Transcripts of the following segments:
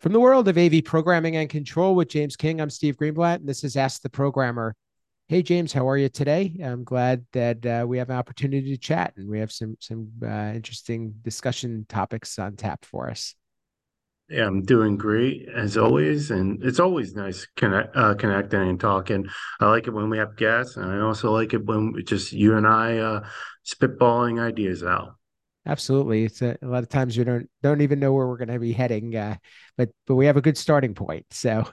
From the world of AV programming and control with James King, I'm Steve Greenblatt, and this is Ask the Programmer. Hey, James, how are you today? I'm glad that uh, we have an opportunity to chat and we have some some uh, interesting discussion topics on tap for us. Yeah, I'm doing great as always, and it's always nice connect, uh, connecting and talking. I like it when we have guests, and I also like it when just you and I uh, spitballing ideas out. Absolutely. It's a, a, lot of times we don't don't even know where we're going to be heading, uh, but but we have a good starting point. So,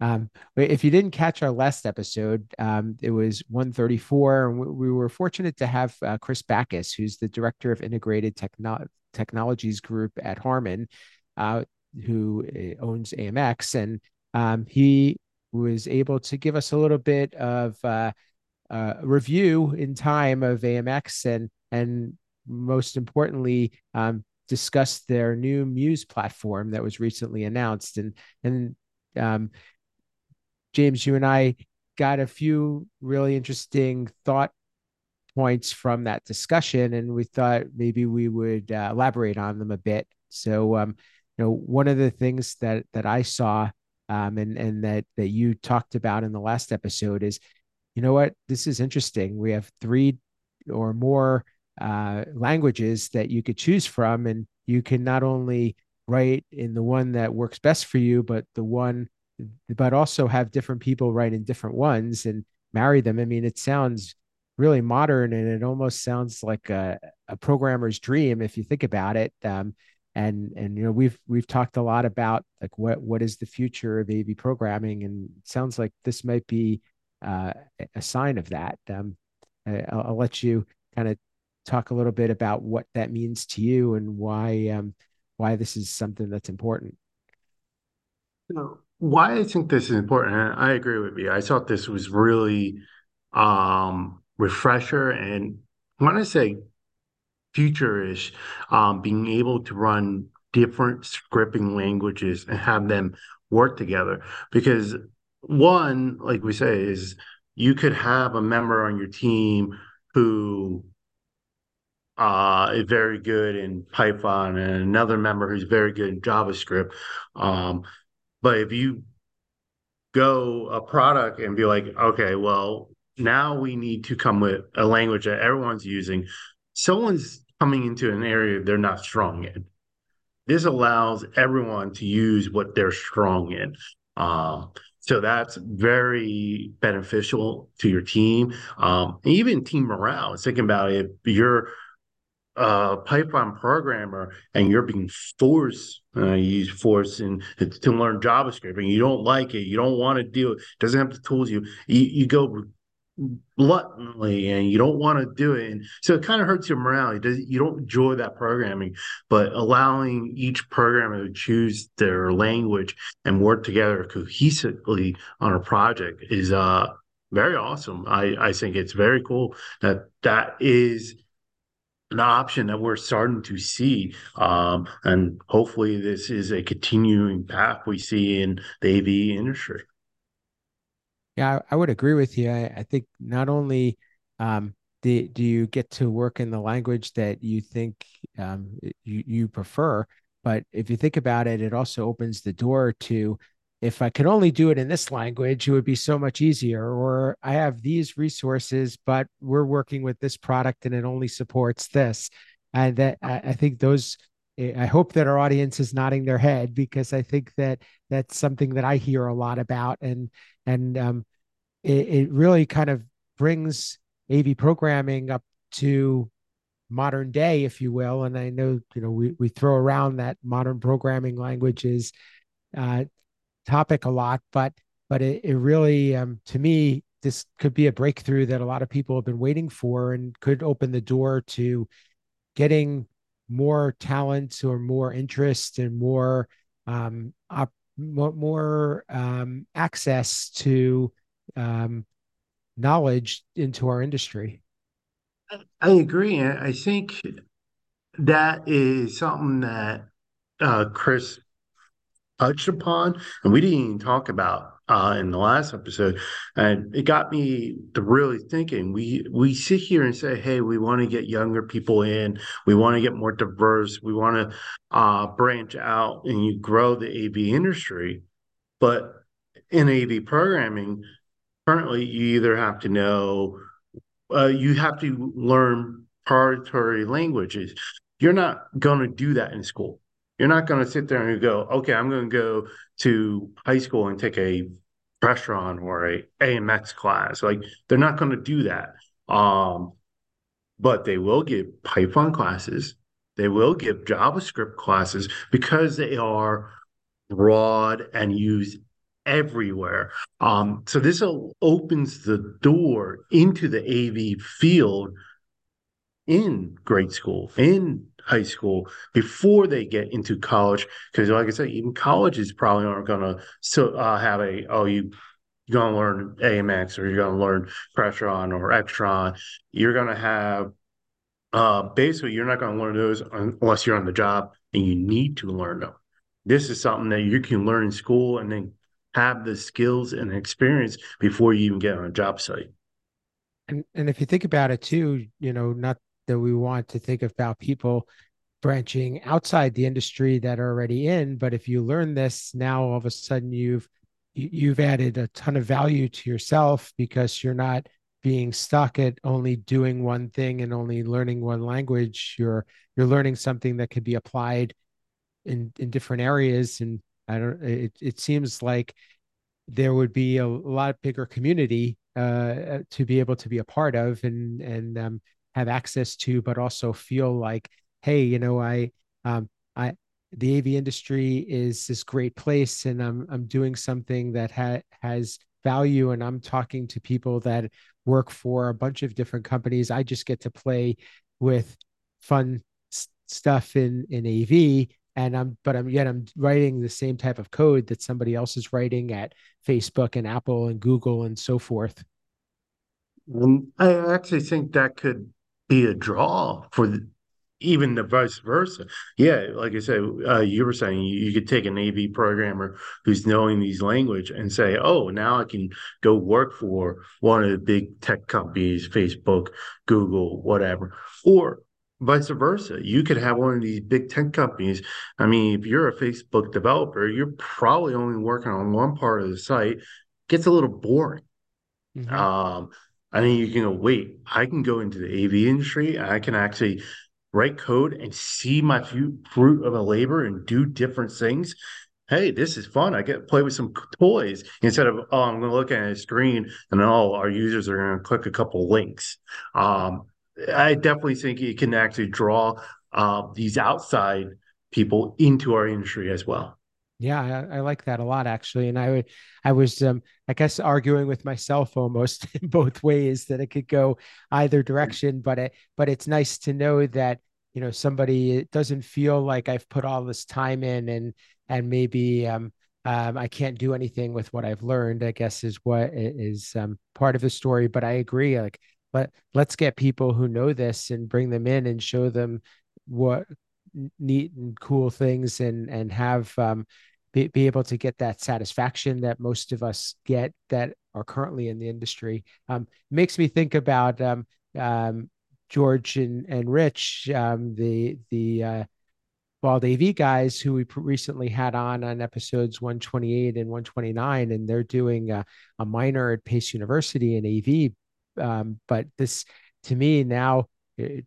um, if you didn't catch our last episode, um, it was 134, and we, we were fortunate to have uh, Chris Backus, who's the director of Integrated Techno- Technologies Group at Harman, uh, who uh, owns AMX, and um, he was able to give us a little bit of uh, uh, review in time of AMX and and most importantly, um, discuss their new Muse platform that was recently announced. And and um, James, you and I got a few really interesting thought points from that discussion, and we thought maybe we would uh, elaborate on them a bit. So, um, you know, one of the things that that I saw um, and and that that you talked about in the last episode is, you know what, this is interesting. We have three or more uh, languages that you could choose from, and you can not only write in the one that works best for you, but the one, but also have different people write in different ones and marry them. I mean, it sounds really modern, and it almost sounds like a, a programmer's dream if you think about it. Um, and and you know we've we've talked a lot about like what what is the future of AV programming, and sounds like this might be uh, a sign of that. Um, I'll, I'll let you kind of talk a little bit about what that means to you and why um, why this is something that's important. why I think this is important, I agree with you. I thought this was really um, refresher and I say future-ish, um, being able to run different scripting languages and have them work together. Because one, like we say, is you could have a member on your team who uh, very good in Python, and another member who's very good in JavaScript. Um, but if you go a product and be like, okay, well, now we need to come with a language that everyone's using. Someone's coming into an area they're not strong in. This allows everyone to use what they're strong in. Um, so that's very beneficial to your team, um, even team morale. Thinking about it, you're uh, Python programmer and you're being forced, uh, you use force in, to learn JavaScript and you don't like it, you don't want to do it, doesn't have the tools you, you, you go bluntly and you don't want to do it. And so it kind of hurts your morale. Does, you don't enjoy that programming, but allowing each programmer to choose their language and work together cohesively on a project is uh, very awesome. I, I think it's very cool that that is an option that we're starting to see. Um, and hopefully, this is a continuing path we see in the AV industry. Yeah, I, would agree with you. I, I think not only um, do, do you get to work in the language that you think um, you, you prefer, but if you think about it, it also opens the door to if I could only do it in this language, it would be so much easier. Or I have these resources, but we're working with this product and it only supports this. And that I think those I hope that our audience is nodding their head because I think that that's something that I hear a lot about, and and um, it, it really kind of brings AV programming up to modern day, if you will. And I know you know we we throw around that modern programming languages uh, topic a lot, but but it, it really um, to me this could be a breakthrough that a lot of people have been waiting for and could open the door to getting more talent or more interest and more um, op- more, more um, access to um, knowledge into our industry. I agree. I think that is something that uh, Chris touched upon and we didn't even talk about uh, in the last episode, and it got me to really thinking. We we sit here and say, "Hey, we want to get younger people in. We want to get more diverse. We want to uh, branch out and you grow the AV industry." But in AV programming, currently, you either have to know, uh, you have to learn proprietary languages. You're not going to do that in school. You're not going to sit there and go, okay, I'm going to go to high school and take a Crestron or a AMX class. Like they're not going to do that. Um, but they will give Python classes. They will give JavaScript classes because they are broad and used everywhere. Um, so this opens the door into the AV field in grade school, in high school before they get into college. Because, like I said, even colleges probably aren't going to so uh, have a oh you you're going to learn AMX or you're going to learn Crestron or Extron. You're going to have uh, basically you're not going to learn those unless you're on the job and you need to learn them. This is something that you can learn in school and then have the skills and experience before you even get on a job site. And and if you think about it too, you know, not that we want to think about people branching outside the industry that are already in. But if you learn this now all of a sudden you've you've added a ton of value to yourself because you're not being stuck at only doing one thing and only learning one language. You're you're learning something that could be applied in in different areas. And i don't it, it seems like there would be a, a lot bigger community uh, to be able to be a part of. And and um, have access to, but also feel like, hey, you know, I, um, I, the AV industry is this great place, and I'm I'm doing something that ha- has value, and I'm talking to people that work for a bunch of different companies. I just get to play with fun s- stuff in in AV, and I'm but I'm yet I'm writing the same type of code that somebody else is writing at Facebook and Apple and Google and so forth. Um, I actually think that could be a draw for the, even the vice versa. Yeah, like I said, uh, you were saying you, you, could take an AV programmer who's knowing these language and say, "Oh, now I can go work for one of the big tech companies, Facebook, Google, whatever," or vice versa. You could have one of these big tech companies. I mean, if you're a Facebook developer, you're probably only working on one part of the site. It gets a little boring. Mm-hmm. Um, I think you can go, wait, I can go into the AV industry. I can actually write code and see my fruit of a labor and do different things. Hey, this is fun. I get to play with some toys instead of, oh, I'm going to look at a screen and oh, our users are going to click a couple links. Um, I definitely think it can actually draw uh, these outside people into our industry as well. Yeah, I, I, like that a lot actually. And I I was, um, I guess, arguing with myself almost in both ways that it could go either direction. But it, but it's nice to know that you know somebody doesn't feel like I've put all this time in and and maybe um, um I can't do anything with what I've learned. I guess is what is um, part of the story. But I agree. Like, let let's get people who know this and bring them in and show them what neat and cool things and and have um be, be able to get that satisfaction that most of us get that are currently in the industry. Um, makes me think about um, um, George and, and Rich, um, the the uh, Bald AV guys who we recently had on on episodes 128 and 129, and they're doing a, a minor at Pace University in AV. Um, but this, to me, now it,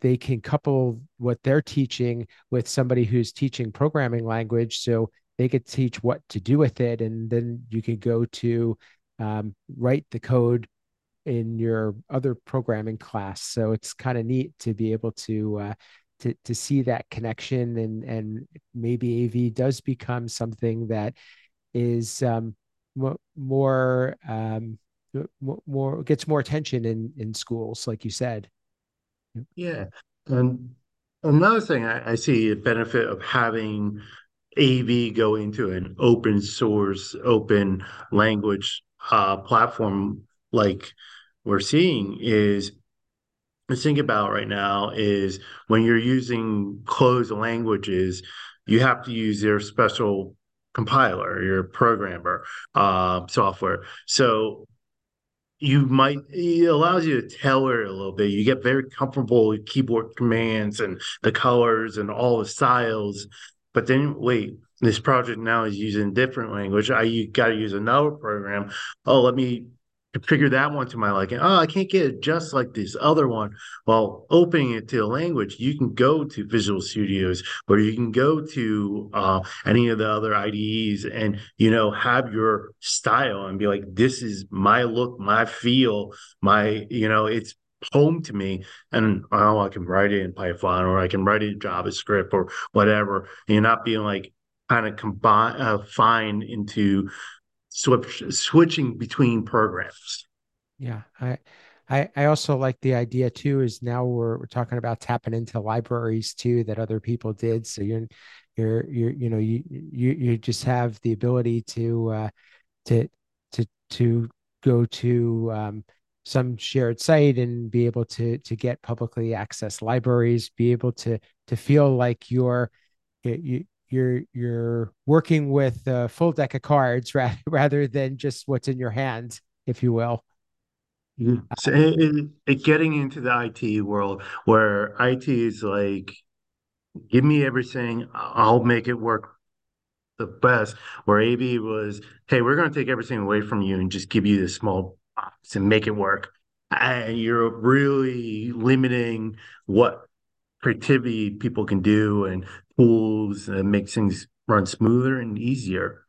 they can couple what they're teaching with somebody who's teaching programming language. So they could teach what to do with it and then you could go to um, write the code in your other programming class. So it's kind of neat to be able to uh, to to see that connection and and maybe AV does become something that is um, more um, more gets more attention in in schools like you said. Yeah. And another thing I, I see a benefit of having AV go into an open source, open language uh, platform like we're seeing is the thing about right now is when you're using closed languages, you have to use their special compiler, your programmer uh, software. So you might it allows you to tailor it a little bit. You get very comfortable with keyboard commands and the colors and all the styles. But then wait, this project now is using different language. I you got to use another program. Oh, let me configure that one to my liking. Oh, I can't get it just like this other one. Well, opening it to a language, you can go to Visual Studios or you can go to uh, any of the other IDEs and you know have your style and be like, this is my look, my feel, my you know, it's home to me and oh i can write it in python or i can write it in javascript or whatever and you're not being like kind of combine uh, fine into switch, switching between programs. Yeah, I, I, I also like the idea too. Is now we're we're talking about tapping into libraries too that other people did. So you're, you're, you're, you know, you you you just have the ability to, uh, to, to to go to um, some shared site and be able to to get publicly access libraries, be able to to feel like you're you you're you're working with a full deck of cards rather rather than just what's in your hand, if you will. Yeah. So it, it, getting into the IT world where IT is like, give me everything, I'll make it work the best. Where AV was, hey, we're going to take everything away from you and just give you this small and make it work. And you're really limiting what creativity people can do and tools and make things run smoother and easier.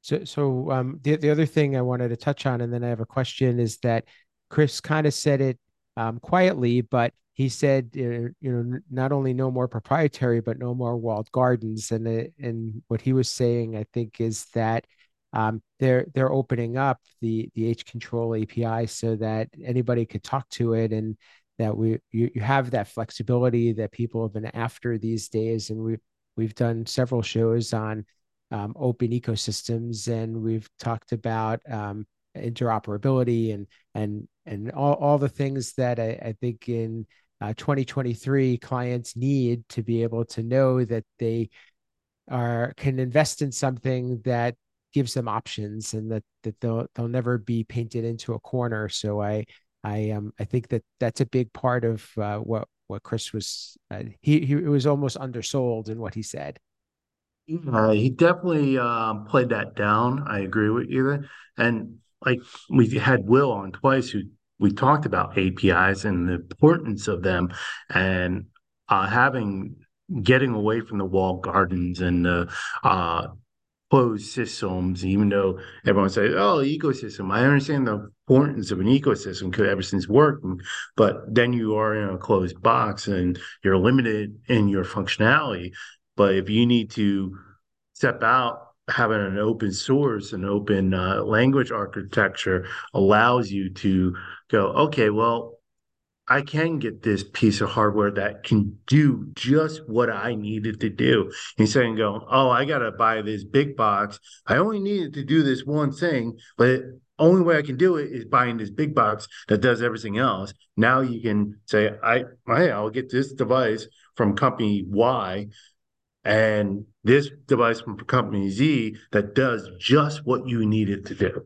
So, so um, the the other thing I wanted to touch on, and then I have a question, is that Chris kind of said it um, quietly, but he said, uh, you know, not only no more proprietary, but no more walled gardens. And uh, and what he was saying, I think, is that um, they're they're opening up the the H control API so that anybody could talk to it and that we you, you have that flexibility that people have been after these days. And we we've done several shows on um, open ecosystems and we've talked about um, interoperability and and and all, all the things that I, I think in uh, 2023 clients need to be able to know that they are can invest in something that gives them options and that that they'll they'll never be painted into a corner so i I um I think that that's a big part of uh, what what Chris was uh, he he was almost undersold in what he said. Uh, he definitely um, played that down. I agree with you there. And like we had Will on twice, who we talked about APIs and the importance of them, and uh, having getting away from the walled gardens and the uh, closed systems, even though everyone says, oh, ecosystem. I understand the importance of an ecosystem because everything's working, but then you are in a closed box and you're limited in your functionality. But if you need to step out, having an open source and open uh, language architecture allows you to go, okay, well, I can get this piece of hardware that can do just what I needed to do. Instead of going, oh, I got to buy this big box. I only needed to do this one thing, but only way I can do it is buying this big box that does everything else. Now you can say, I, hey, I'll get this device from company Y and this device from company Z that does just what you need it to do.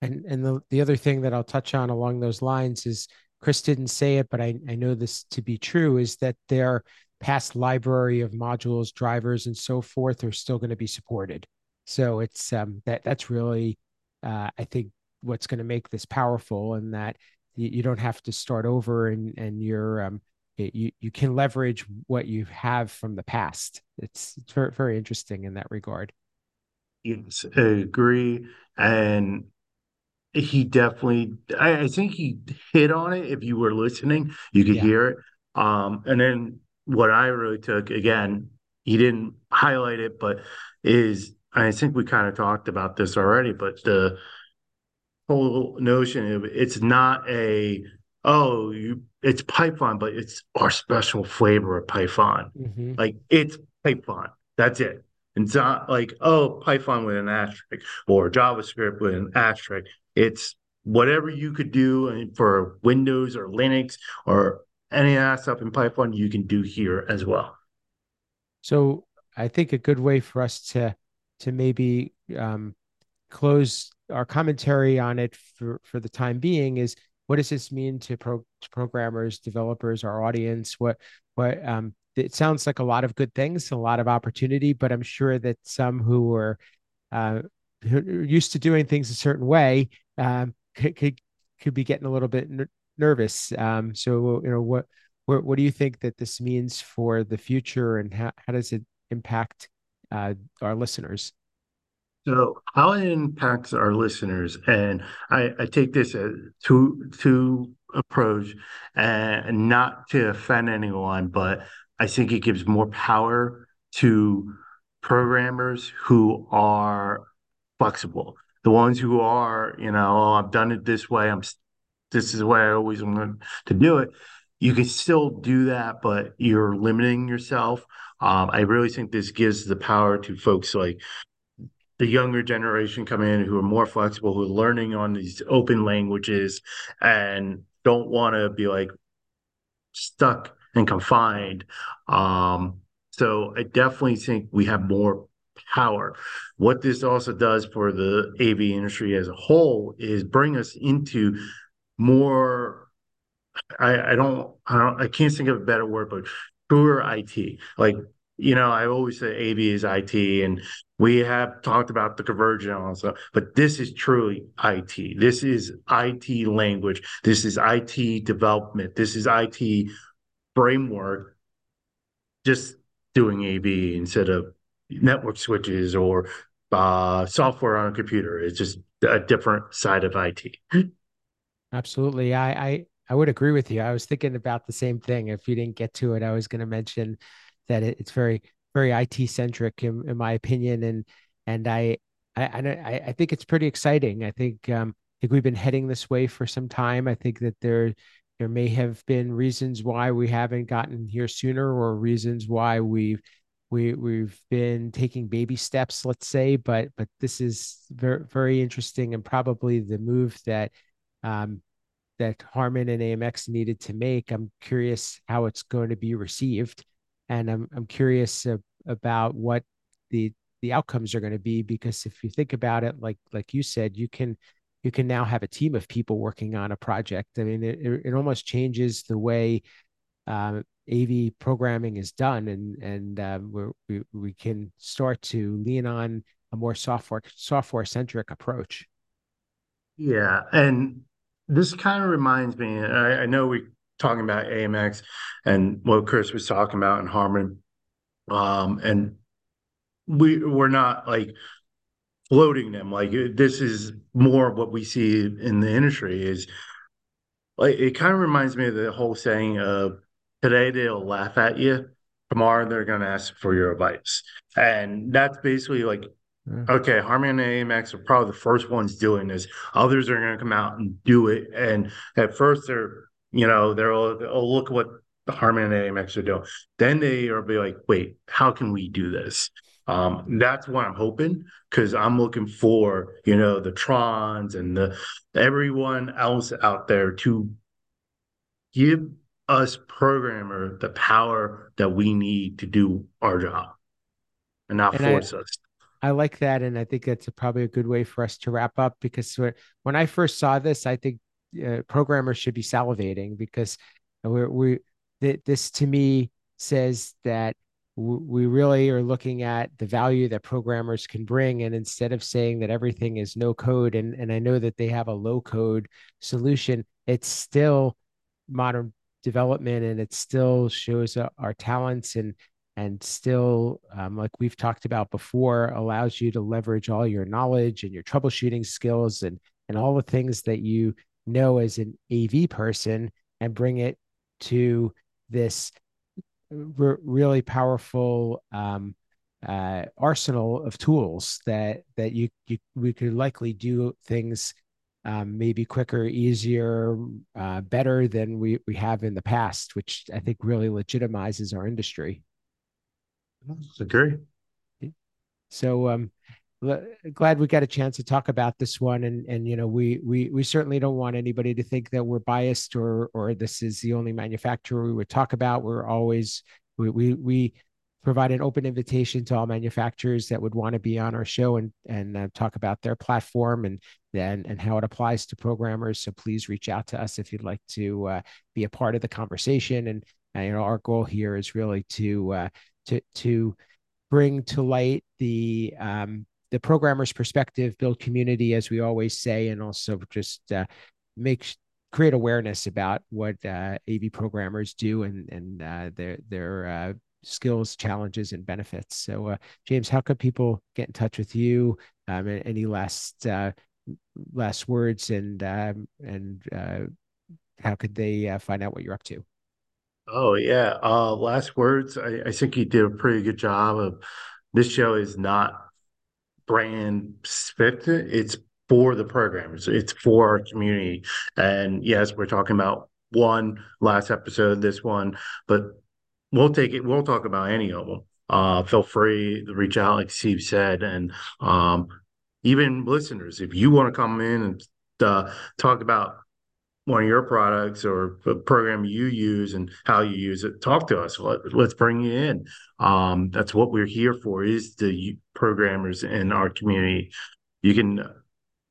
And and the, the other thing that I'll touch on along those lines is Chris didn't say it, but I, I know this to be true, is that their past library of modules, drivers, and so forth are still going to be supported. So it's um, that that's really, uh, I think, what's going to make this powerful, and that you, you, don't have to start over, and and you're um, you you can leverage what you have from the past. It's, it's very very interesting in that regard. Yes, agree, and he definitely I, I, think he hit on it. If you were listening you could yeah. hear it. Um and then what i really took again he didn't highlight it but is i think we kind of talked about this already but the whole notion of it's not a oh you it's python but it's our special flavor of python. Mm-hmm. like it's python. That's it. It's not like oh python with an asterisk or javascript with an asterisk it's whatever you could do for Windows or Linux or any of that stuff in Python, you can do here as well. So I think a good way for us to to maybe um, close our commentary on it for for the time being is what does this mean to, pro, to programmers, developers, our audience? What what um, it sounds like a lot of good things, a lot of opportunity, but I'm sure that some who are uh, used to doing things a certain way um, could, could could be getting a little bit ner- nervous. Um, so you know what what what do you think that this means for the future, and how how does it impact uh, our listeners? So how it impacts our listeners, and I, I take this as two two approach, and not to offend anyone, but I think it gives more power to programmers who are flexible. The ones who are, you know, oh, I've done it this way. I'm this is the way I always want to do it. You can still do that, but you're limiting yourself. Um, I really think this gives the power to folks like the younger generation come in who are more flexible, who are learning on these open languages and don't want to be like stuck and confined. Um, so I definitely think we have more power. What this also does for the AV industry as a whole is bring us into more. I, I don't I don't I can't think of a better word, but truer IT. Like you know, I always say AV is IT, and we have talked about the convergence also, but this is truly IT. This is IT language. This is IT development. This is IT framework. Just doing AV instead of network switches or uh, software on a computer. It's just a different side of IT. Absolutely. I, I, I would agree with you. I was thinking about the same thing. If you didn't get to it, I was going to mention that it, it's very, very IT centric in, in my opinion. And, and I, I, I, I think it's pretty exciting. I think, um, I think we've been heading this way for some time. I think that there, there may have been reasons why we haven't gotten here sooner or reasons why we've we we've been taking baby steps let's say but but this is very very interesting and probably the move that um that Harman and AMX needed to make I'm curious how it's going to be received and I'm I'm curious about what the the outcomes are going to be because if you think about it like like you said you can you can now have a team of people working on a project. I mean, it, it almost changes the way uh, AV programming is done, and and um, we we can start to lean on a more software software centric approach. Yeah, and this kind of reminds me. I, I know we're talking about AMX and what Chris was talking about in Harman, um, and we we're not like floating them. Like this is more what we see in the industry is like it kind of reminds me of the whole saying of today they'll laugh at you, tomorrow they're gonna ask for your advice. And that's basically like okay, Harman and AMX are probably the first ones doing this. Others are gonna come out and do it. And at first they're you know, they're all oh look what the Harman and AMX are doing. Then they are be like, wait, how can we do this? Um, that's what I'm hoping because I'm looking for you know the Trons and the everyone else out there to give us programmer the power that we need to do our job and not and force I, us. I like that, and I think that's a, probably a good way for us to wrap up because when I first saw this, I think uh, programmers should be salivating because we're, we this to me says that we really are looking at the value that programmers can bring and instead of saying that everything is no code and, and i know that they have a low code solution it's still modern development and it still shows our talents and and still um, like we've talked about before allows you to leverage all your knowledge and your troubleshooting skills and and all the things that you know as an av person and bring it to this re- really powerful um, uh, arsenal of tools that that you, you we could likely do things um, maybe quicker, easier, uh, better than we we have in the past, which I think really legitimizes our industry. Agree. So um, glad we got a chance to talk about this one and and you know we we we certainly don't want anybody to think that we're biased or or this is the only manufacturer we would talk about we're always we we we provide an open invitation to all manufacturers that would want to be on our show and and uh, talk about their platform and and and how it applies to programmers. So please reach out to us if you'd like to uh, be a part of the conversation. And, and you know, our goal here is really to uh, to to bring to light the um, the programmer's perspective, build community, as we always say, and also just uh, make create awareness about what uh, AV programmers do and and uh, their their uh, skills, challenges, and benefits. So, uh, James, how could people get in touch with you? Um, any last uh, last words and um, and uh, how could they find out what you're up to? Oh yeah. last words. I, I think you did a pretty good job of. This show is not brand specific. It's for the programmers. It's for our community. And yes, we're talking about one last episode, this one, but we'll take it. We'll talk about any of them. Uh, feel free to reach out, like Steve said, and um, even listeners, if you want to come in and uh, talk about one of your products or a program you use and how you use it, talk to us. Let, us bring you in. Um, that's what we're here for is the programmers in our community. You can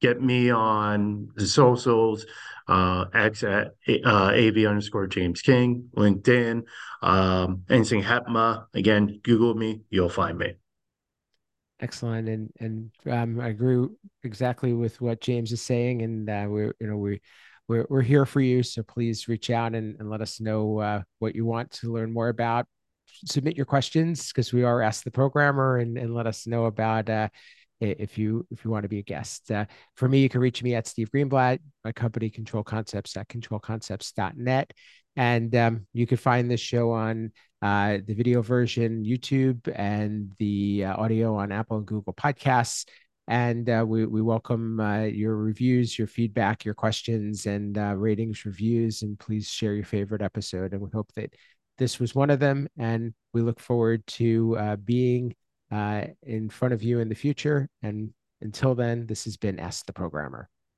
get me on the socials, uh, X at uh, AV underscore James King, LinkedIn, um, anything HETMA. Again, Google me, you'll find me. Excellent, and and um, I agree exactly with what James is saying, and uh, we're you know we we're we're here for you, so please reach out and, and let us know uh, what you want to learn more about. Submit your questions because we are Ask the Programmer, and and let us know about uh, if you if you want to be a guest. Uh, for me, you can reach me at Steve Greenblatt, my company Control Concepts at controlconcepts.net. And um, you can find this show on uh, the video version, YouTube, and the uh, audio on Apple and Google Podcasts. And uh, we, we welcome uh, your reviews, your feedback, your questions, and uh, ratings, reviews. And please share your favorite episode. And we hope that this was one of them. And we look forward to being uh, in front of you in the future. And until then, this has been Ask the Programmer.